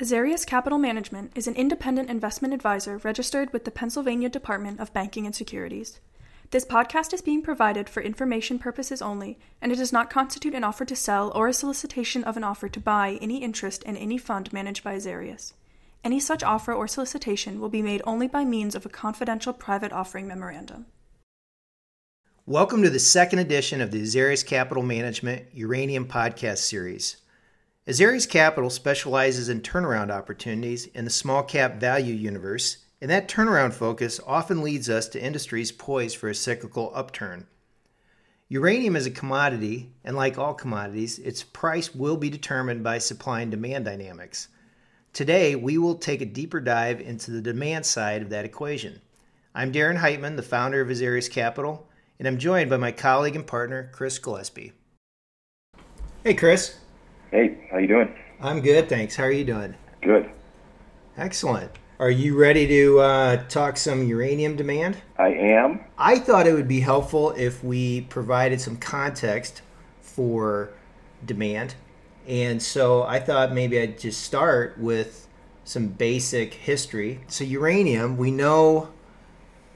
Azarius Capital Management is an independent investment advisor registered with the Pennsylvania Department of Banking and Securities. This podcast is being provided for information purposes only, and it does not constitute an offer to sell or a solicitation of an offer to buy any interest in any fund managed by Azarius. Any such offer or solicitation will be made only by means of a confidential private offering memorandum. Welcome to the second edition of the Azarius Capital Management Uranium Podcast Series. Azarius Capital specializes in turnaround opportunities in the small cap value universe, and that turnaround focus often leads us to industries poised for a cyclical upturn. Uranium is a commodity, and like all commodities, its price will be determined by supply and demand dynamics. Today, we will take a deeper dive into the demand side of that equation. I'm Daren Heitman, the founder of Azarius Capital, and I'm joined by my colleague and partner, Chris Gillespie. Hey, Chris. Hey, how you doing? I'm good, thanks. How are you doing? Good. Excellent. Are you ready to uh, talk some uranium demand? I am. I thought it would be helpful if we provided some context for demand. And so I thought maybe I'd just start with some basic history. So, uranium, we know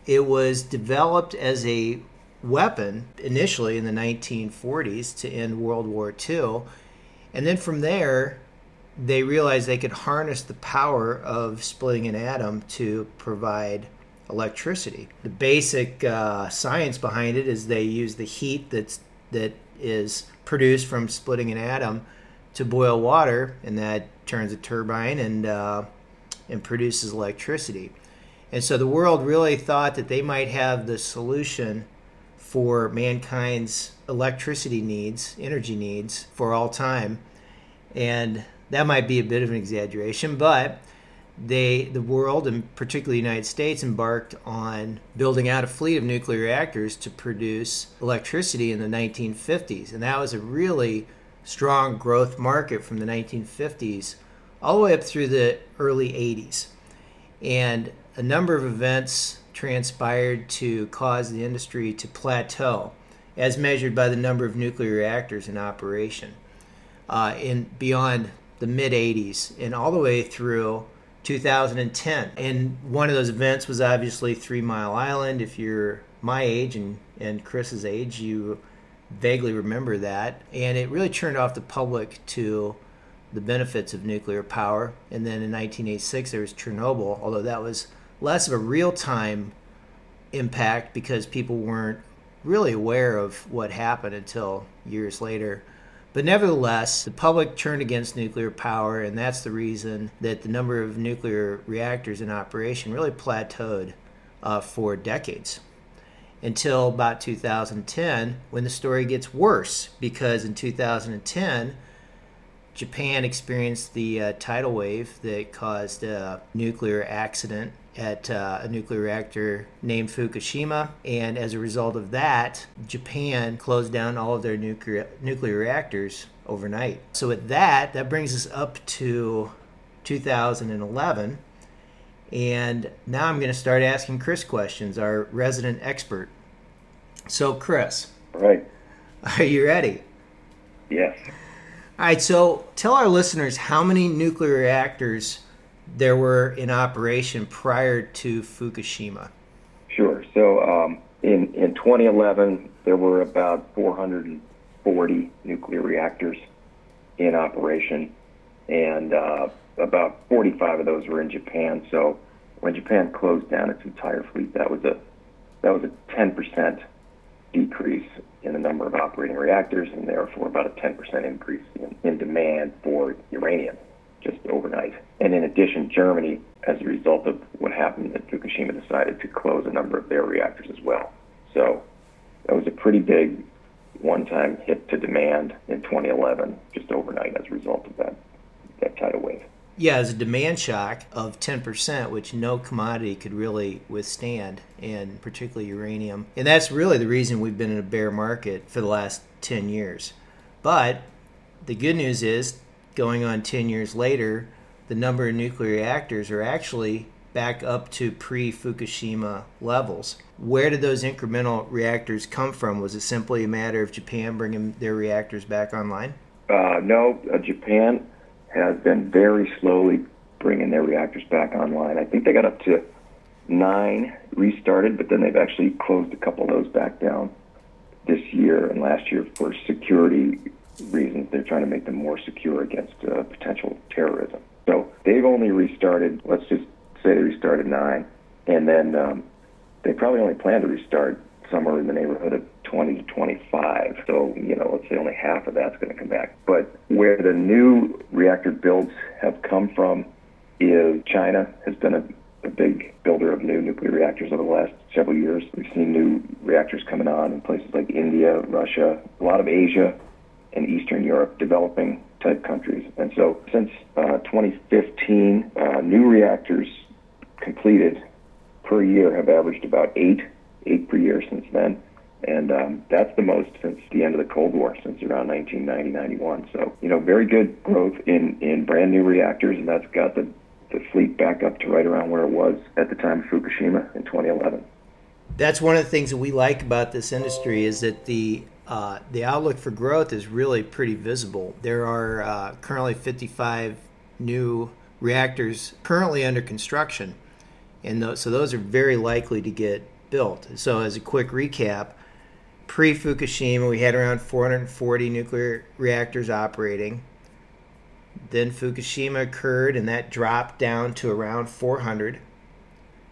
it was developed as a weapon initially in the 1940s to end World War II and then from there, they realized they could harness the power of splitting an atom to provide electricity. The basic uh, science behind it is they use the heat that's that is produced from splitting an atom to boil water, and that turns a turbine and uh, and produces electricity. And so the world really thought that they might have the solution for mankind's electricity needs, energy needs for all time. And that might be a bit of an exaggeration, but they the world and particularly the United States embarked on building out a fleet of nuclear reactors to produce electricity in the 1950s and that was a really strong growth market from the 1950s all the way up through the early 80s and a number of events transpired to cause the industry to plateau, as measured by the number of nuclear reactors in operation, uh, in beyond the mid 80s and all the way through 2010. And one of those events was obviously Three Mile Island. If you're my age and, and Chris's age, you vaguely remember that. And it really turned off the public to the benefits of nuclear power. And then in 1986, there was Chernobyl, although that was less of a real time impact because people weren't really aware of what happened until years later. But nevertheless, the public turned against nuclear power, and that's the reason that the number of nuclear reactors in operation really plateaued uh, for decades until about 2010 when the story gets worse because in 2010 Japan experienced the uh, tidal wave that caused a nuclear accident at uh, a nuclear reactor named Fukushima, and as a result of that, Japan closed down all of their nuclear nuclear reactors overnight. So with that, that brings us up to 2011, and now I'm going to start asking Chris questions, our resident expert. So, Chris, right? Are you ready? Yes. All right. So, tell our listeners how many nuclear reactors there were in operation prior to Fukushima? Sure. So um, in, in 2011, there were about 440 nuclear reactors in operation, and uh, about 45 of those were in Japan. So when Japan closed down its entire fleet, that was a that was a 10% decrease in the number of operating reactors, and therefore about a 10% increase in, in demand for uranium just overnight. And in addition, Germany, as a result of what happened at Fukushima, decided to close a number of their reactors as well. So that was a pretty big one-time hit to demand in 2011, just overnight as a result of that that tidal wave. Yeah, as a demand shock of 10%, which no commodity could really withstand, and particularly uranium. And that's really the reason we've been in a bear market for the last 10 years. But the good news is going on 10 years later, the number of nuclear reactors are actually back up to pre Fukushima levels. Where did those incremental reactors come from? Was it simply a matter of Japan bringing their reactors back online? Uh, no, uh, Japan has been very slowly bringing their reactors back online. I think they got up to nine restarted, but then they've actually closed a couple of those back down this year and last year for security reasons. They're trying to make them more secure against uh, potential terrorism. So they've only restarted, let's just say they restarted nine, and then um, they probably only plan to restart somewhere in the neighborhood of 20 to 25. So, you know, let's say only half of that's going to come back. But where the new reactor builds have come from is China has been a, a big builder of new nuclear reactors over the last several years. We've seen new reactors coming on in places like India, Russia, a lot of Asia, and Eastern Europe, developing type countries. And so since uh, 2015, uh, new reactors completed per year have averaged about eight, eight per year since then. And um, that's the most since the end of the Cold War, since around 1990, 91. So, you know, very good growth in, in brand new reactors, and that's got the, the fleet back up to right around where it was at the time of Fukushima in 2011. That's one of the things that we like about this industry is that the uh, the outlook for growth is really pretty visible. There are uh, currently 55 new reactors currently under construction, and so those are very likely to get built. So, as a quick recap, pre Fukushima, we had around 440 nuclear reactors operating. Then Fukushima occurred, and that dropped down to around 400.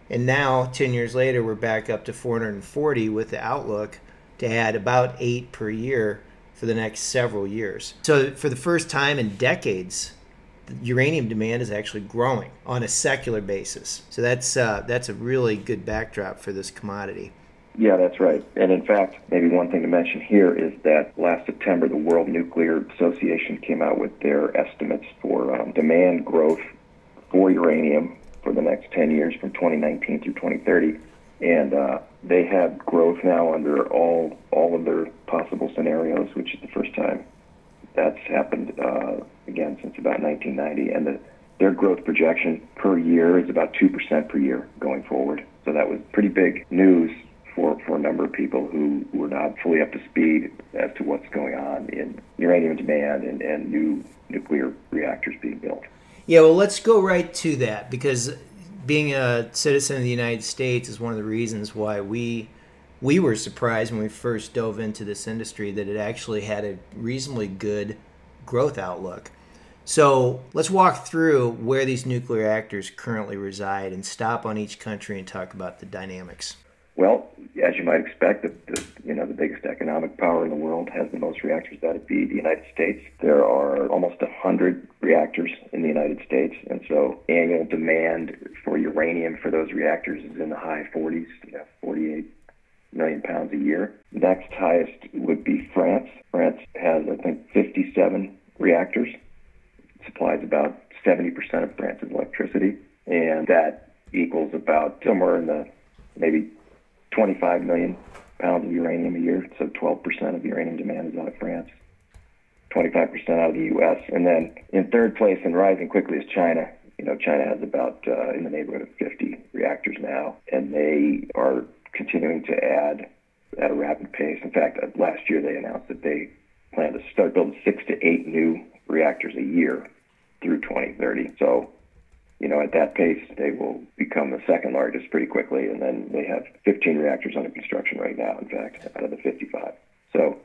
And now, 10 years later, we're back up to 440 with the outlook to add about eight per year for the next several years. So, for the first time in decades, uranium demand is actually growing on a secular basis. So that's uh, that's a really good backdrop for this commodity. Yeah, that's right. And in fact, maybe one thing to mention here is that last September, the World Nuclear Association came out with their estimates for um, demand growth for uranium for the next 10 years from 2019 through 2030. And uh, they have growth now under all all of their possible scenarios, which is the first time that's happened uh, again since about 1990. And the, their growth projection per year is about 2% per year going forward. So that was pretty big news for, for a number of people who were not fully up to speed as to what's going on in uranium demand and, and new nuclear reactors being built. Yeah, well, let's go right to that because being a citizen of the United States is one of the reasons why we we were surprised when we first dove into this industry that it actually had a reasonably good growth outlook. So let's walk through where these nuclear reactors currently reside and stop on each country and talk about the dynamics. Well, as you might expect, the, the, you know the biggest economic power in the world has the most reactors. That'd be the United States. There are almost hundred reactors in the United States, and so annual demand for uranium for those reactors is in the high 40s, you know, 48 million pounds a year. Next highest would be France. France has, I think, 57 reactors. It supplies about 70% of France's electricity, and that equals about somewhere in the maybe 25 million pounds of uranium a year. So 12% of uranium demand is out of France, 25% out of the U.S. And then in third place and rising quickly is China. You know, China has about uh, in the neighborhood of 50 reactors now, and they are continuing to add at a rapid pace. In fact, uh, last year they announced that they plan to start building six to eight new reactors a year through 2030. So, you know, at that pace, they will become the second largest pretty quickly. And then they have 15 reactors under construction right now, in fact, out of the 55. So,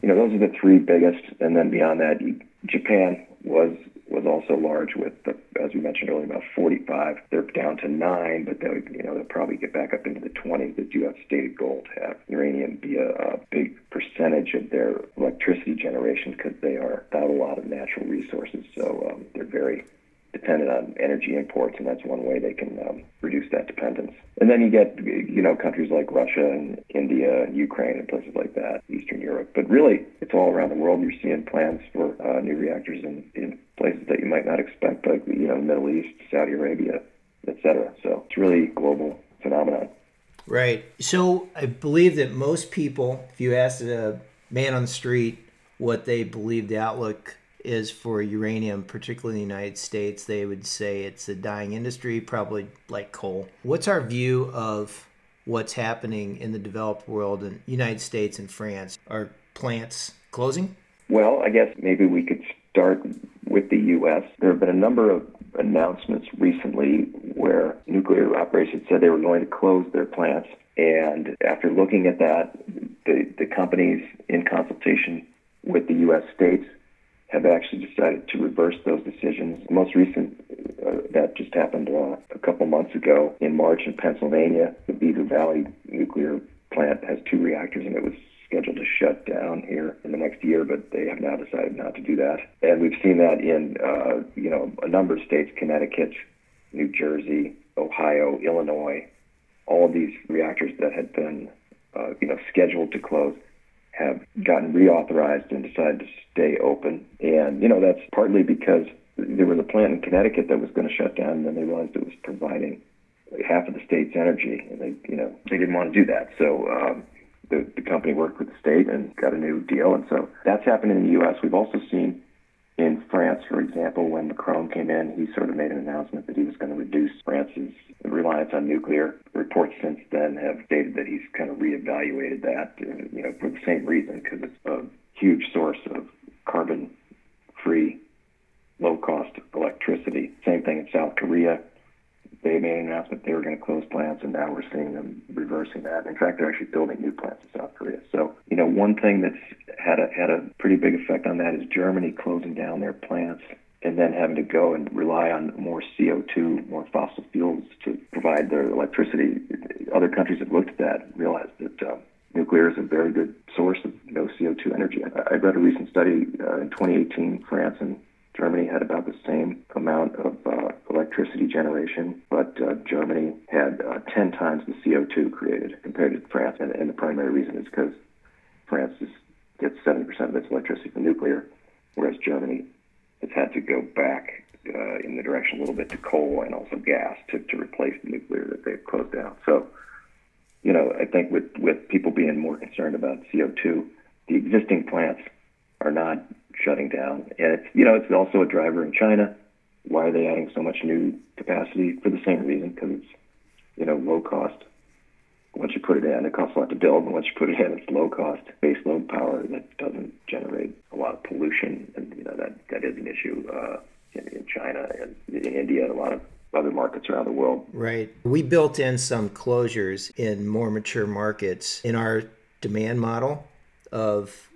you know, those are the three biggest. And then beyond that, Japan was was also large with, the, as we mentioned earlier, about 45. They're down to nine, but they'll, you know, they'll probably get back up into the 20s. They do have stated goal to have uranium be a, a big percentage of their electricity generation because they are without a lot of natural resources. So um, they're very dependent on energy imports, and that's one way they can um, reduce that dependence. And then you get, you know, countries like Russia and India and Ukraine and places like that, Eastern Europe. But really, it's all around the world. You're seeing plans for uh, new reactors in, in places that you might not expect, like you know, Middle East, Saudi Arabia, etc. So it's really global phenomenon. Right. So I believe that most people, if you ask a man on the street what they believe the outlook is for uranium, particularly in the United States, they would say it's a dying industry, probably like coal. What's our view of what's happening in the developed world in United States and France? Are plants closing? Well, I guess maybe we could start with the U.S. There have been a number of announcements recently where nuclear operations said they were going to close their plants. And after looking at that, the, the companies, in consultation with the U.S. states, have actually decided to reverse those decisions. The most recent, uh, that just happened uh, a couple months ago in March in Pennsylvania. The Beaver Valley nuclear plant has two reactors, and it was scheduled to shut down here in the next year, but they have now decided not to do that. And we've seen that in uh, you know a number of states: Connecticut, New Jersey, Ohio, Illinois. All of these reactors that had been uh, you know scheduled to close have gotten reauthorized and decided to stay open. And you know that's partly because there was a plant in Connecticut that was going to shut down, and then they realized it was providing half of the state's energy, and they you know they didn't want to do that. So um, the, the company worked with the state and got a new deal. And so that's happened in the U.S. We've also seen in France, for example, when Macron came in, he sort of made an announcement that he was going to reduce France's reliance on nuclear. Reports since have stated that he's kind of reevaluated that, uh, you know, for the same reason, because it's a huge source of carbon-free, low-cost electricity. Same thing in South Korea they made an announcement they were going to close plants, and now we're seeing them reversing that. In fact, they're actually building new plants in South Korea. So, you know, one thing that's had a had a pretty big effect on that is Germany closing down their plants and then having to go and rely on more CO2, more fossil fuels to provide their electricity. Other countries have looked at that and realized that um, nuclear is a very good source of no CO2 energy. I, I read a recent study uh, in 2018, France and Germany had about the same amount of uh, electricity generation, but uh, Germany had uh, 10 times the CO2 created compared to France. And, and the primary reason is because France is, gets 70% of its electricity from nuclear, whereas Germany has had to go back uh, in the direction a little bit to coal and also gas to, to replace the nuclear that they've closed down. So, you know, I think with, with people being more concerned about CO2, the existing plants are not shutting down. And it's you know it's also a driver in China. Why are they adding so much new capacity? For the same reason, because it's you know low cost. Once you put it in, it costs a lot to build, and once you put it in, it's low cost base load power that doesn't generate a lot of pollution, and you know that that is an issue uh, in China and India and a lot of other markets around the world. Right. We built in some closures in more mature markets in our demand model of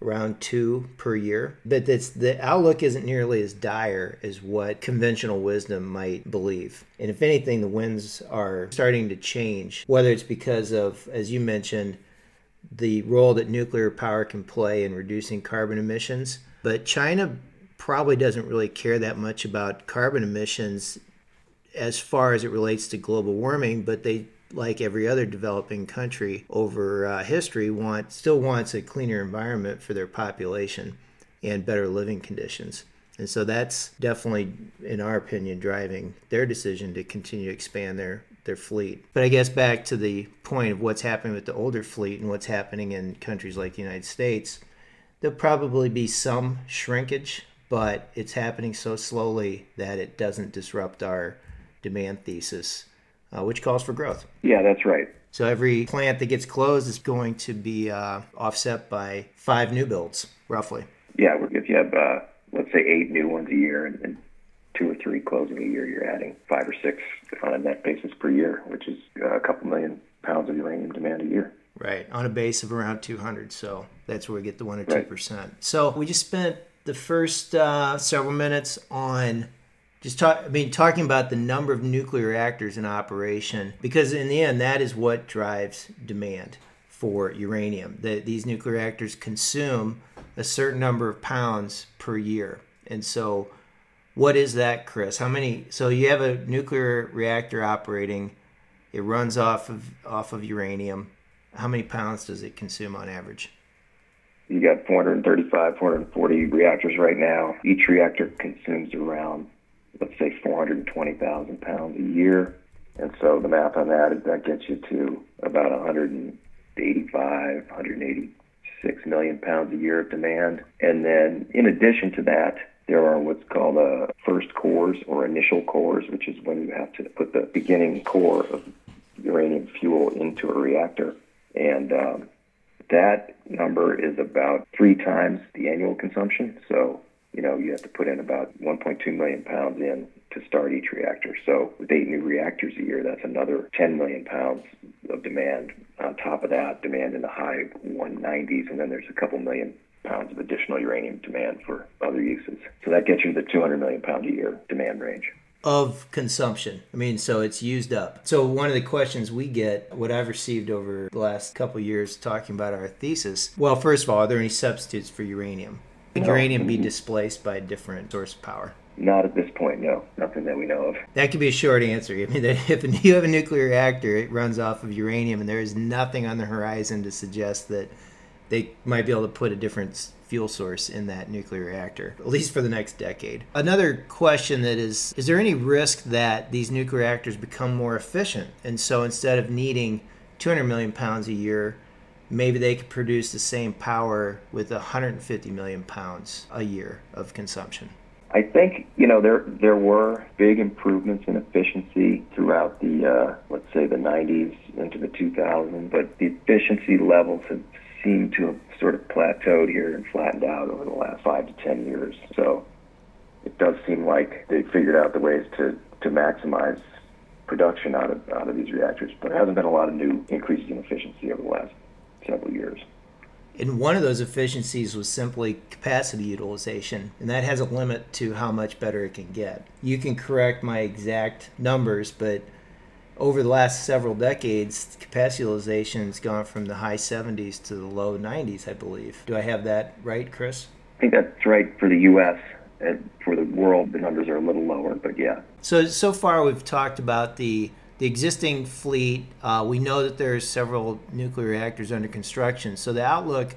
around two per year. But it's, the outlook isn't nearly as dire as what conventional wisdom might believe. And if anything, the winds are starting to change, whether it's because of, as you mentioned, the role that nuclear power can play in reducing carbon emissions. But China probably doesn't really care that much about carbon emissions as far as it relates to global warming, but they like every other developing country over uh, history, want still wants a cleaner environment for their population and better living conditions. And so that's definitely, in our opinion, driving their decision to continue to expand their, their fleet. But I guess back to the point of what's happening with the older fleet and what's happening in countries like the United States, there'll probably be some shrinkage, but it's happening so slowly that it doesn't disrupt our demand thesis uh, which calls for growth. Yeah, that's right. So every plant that gets closed is going to be uh, offset by five new builds, roughly. Yeah, if you have, uh, let's say, eight new ones a year and, and two or three closing a year, you're adding five or six on a net basis per year, which is uh, a couple million pounds of uranium demand a year. Right, on a base of around 200. So that's where we get the 1 or 2%. Right. So we just spent the first uh, several minutes on just talk i mean talking about the number of nuclear reactors in operation because in the end that is what drives demand for uranium. That these nuclear reactors consume a certain number of pounds per year. And so what is that chris? How many so you have a nuclear reactor operating it runs off of off of uranium. How many pounds does it consume on average you got 435 440 reactors right now each reactor consumes around let's say 420,000 pounds a year. And so the math on that is that gets you to about 185, 186 million pounds a year of demand. And then in addition to that, there are what's called uh, first cores or initial cores, which is when you have to put the beginning core of uranium fuel into a reactor. And um, that number is about three times the annual consumption. So you know, you have to put in about 1.2 million pounds in to start each reactor. So with eight new reactors a year, that's another 10 million pounds of demand. On top of that, demand in the high 190s, and then there's a couple million pounds of additional uranium demand for other uses. So that gets you to the 200 million pound a year demand range of consumption. I mean, so it's used up. So one of the questions we get, what I've received over the last couple years talking about our thesis, well, first of all, are there any substitutes for uranium? Could no. uranium be displaced by a different source of power? Not at this point, no. Nothing that we know of. That could be a short answer. I mean, if you have a nuclear reactor, it runs off of uranium, and there is nothing on the horizon to suggest that they might be able to put a different fuel source in that nuclear reactor, at least for the next decade. Another question that is is there any risk that these nuclear reactors become more efficient? And so instead of needing 200 million pounds a year, maybe they could produce the same power with 150 million pounds a year of consumption. I think you know there there were big improvements in efficiency throughout the uh, let's say the 90s into the 2000s, but the efficiency levels have seemed to have sort of plateaued here and flattened out over the last five to ten years. So it does seem like they figured out the ways to to maximize production out of out of these reactors, but there hasn't been a lot of new increases in efficiency over the last several years. And one of those efficiencies was simply capacity utilization, and that has a limit to how much better it can get. You can correct my exact numbers, but over the last several decades, capacity utilization has gone from the high 70s to the low 90s, I believe. Do I have that right, Chris? I think that's right for the U.S. And for the world, the numbers are a little lower, but yeah. So so far, we've talked about the the existing fleet, uh, we know that there are several nuclear reactors under construction. So the outlook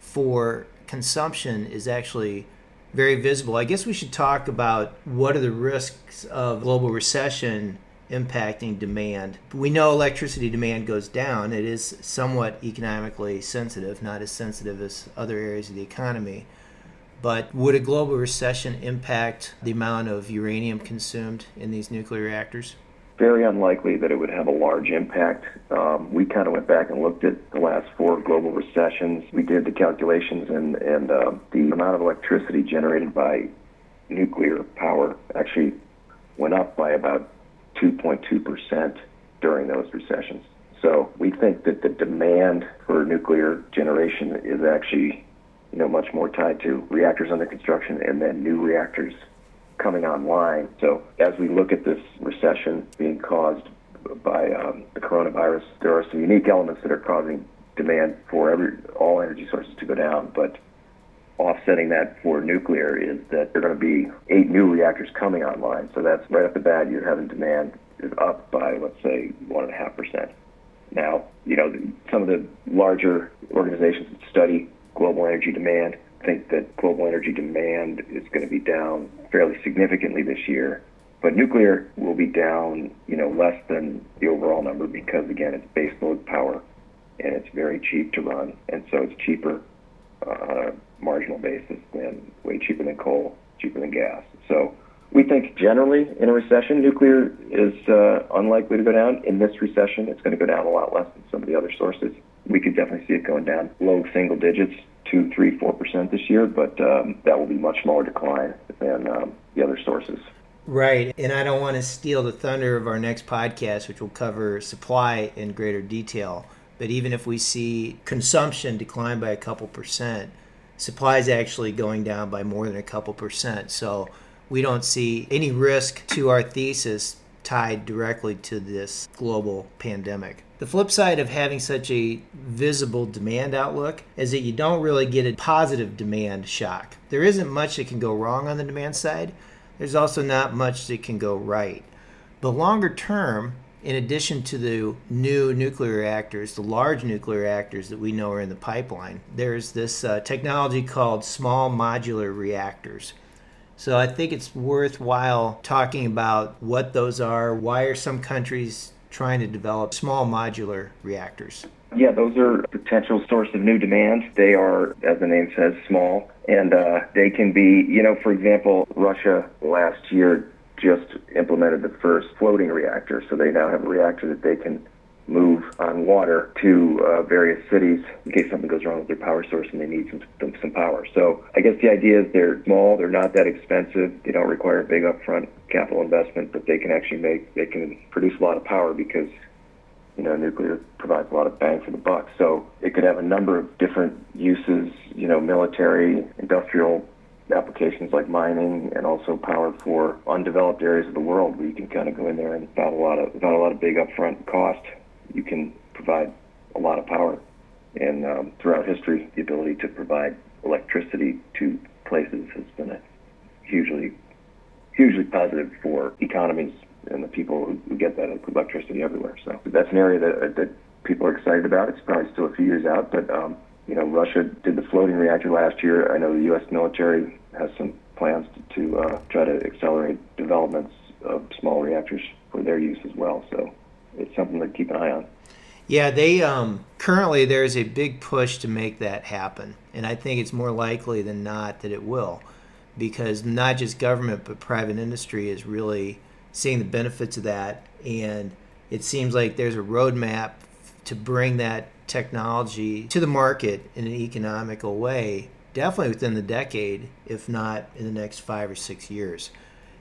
for consumption is actually very visible. I guess we should talk about what are the risks of global recession impacting demand. We know electricity demand goes down. It is somewhat economically sensitive, not as sensitive as other areas of the economy. But would a global recession impact the amount of uranium consumed in these nuclear reactors? very unlikely that it would have a large impact. Um, we kind of went back and looked at the last four global recessions. We did the calculations, and, and uh, the amount of electricity generated by nuclear power actually went up by about 2.2% during those recessions. So we think that the demand for nuclear generation is actually you know, much more tied to reactors under construction and then new reactors coming online. So as we look at this recession being caused by um, the coronavirus, there are some unique elements that are causing demand for every all energy sources to go down, but offsetting that for nuclear is that there are going to be eight new reactors coming online. So that's right off the bat, you're having demand is up by let's say one and a half percent. Now, you know, some of the larger organizations that study global energy demand think that global energy demand is going to be down fairly significantly this year. But nuclear will be down, you know, less than the overall number because again, it's baseload power and it's very cheap to run, and so it's cheaper uh, marginal basis than way cheaper than coal, cheaper than gas. So we think generally in a recession, nuclear is uh, unlikely to go down. In this recession, it's going to go down a lot less than some of the other sources. We could definitely see it going down low single digits two, three, four percent this year, but um, that will be much smaller decline than um, the other sources. Right, and I don't want to steal the thunder of our next podcast, which will cover supply in greater detail. But even if we see consumption decline by a couple percent, supply is actually going down by more than a couple percent. So we don't see any risk to our thesis tied directly to this global pandemic. The flip side of having such a visible demand outlook is that you don't really get a positive demand shock. There isn't much that can go wrong on the demand side. There's also not much that can go right. But longer term, in addition to the new nuclear reactors, the large nuclear reactors that we know are in the pipeline, there's this uh, technology called small modular reactors. So I think it's worthwhile talking about what those are. Why are some countries trying to develop small modular reactors? Yeah, those are a potential source of new demand. They are, as the name says, small, and uh, they can be, you know, for example, Russia last year just implemented the first floating reactor, so they now have a reactor that they can move on water to uh, various cities in case something goes wrong with their power source and they need some, some, some power. So I guess the idea is they're small, they're not that expensive, they don't require a big upfront capital investment, but they can actually make they can produce a lot of power because you know nuclear provides a lot of bang for the buck. So it could have a number of different uses, you know, military, industrial applications like mining and also power for undeveloped areas of the world where you can kind of go in there and without a lot of without a lot of big upfront cost, you can provide a lot of power. And um, throughout history, the ability to provide electricity to places has been a hugely hugely positive for economies and the people who get that electricity everywhere. So that's an area that that people are excited about. It's probably still a few years out, but um, you know, Russia did the floating reactor last year. I know the U.S. military has some plans to, to uh, try to accelerate developments of small reactors for their use as well. So it's something to keep an eye on. Yeah, they um, currently there's a big push to make that happen, and I think it's more likely than not that it will, because not just government but private industry is really seeing the benefits of that, and it seems like there's a roadmap to bring that technology to the market in an economical way, definitely within the decade, if not in the next five or six years.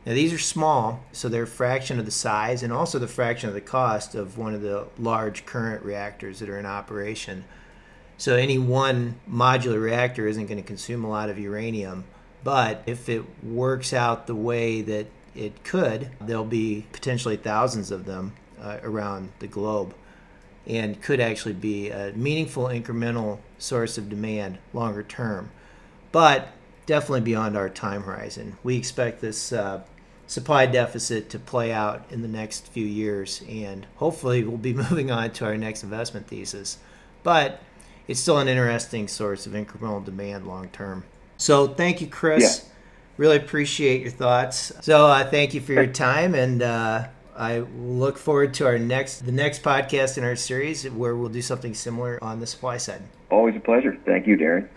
Now, these are small, so they're a fraction of the size and also the fraction of the cost of one of the large current reactors that are in operation. So, any one modular reactor isn't going to consume a lot of uranium, but if it works out the way that it could, there'll be potentially thousands of them uh, around the globe and could actually be a meaningful incremental source of demand longer term. But definitely beyond our time horizon. We expect this uh, supply deficit to play out in the next few years, and hopefully we'll be moving on to our next investment thesis. But it's still an interesting source of incremental demand long term. So thank you, Chris. Yeah. Really appreciate your thoughts. So uh, thank you for your time, and uh, I look forward to our next the next podcast in our series where we'll do something similar on the supply side. Always a pleasure. Thank you, Daren.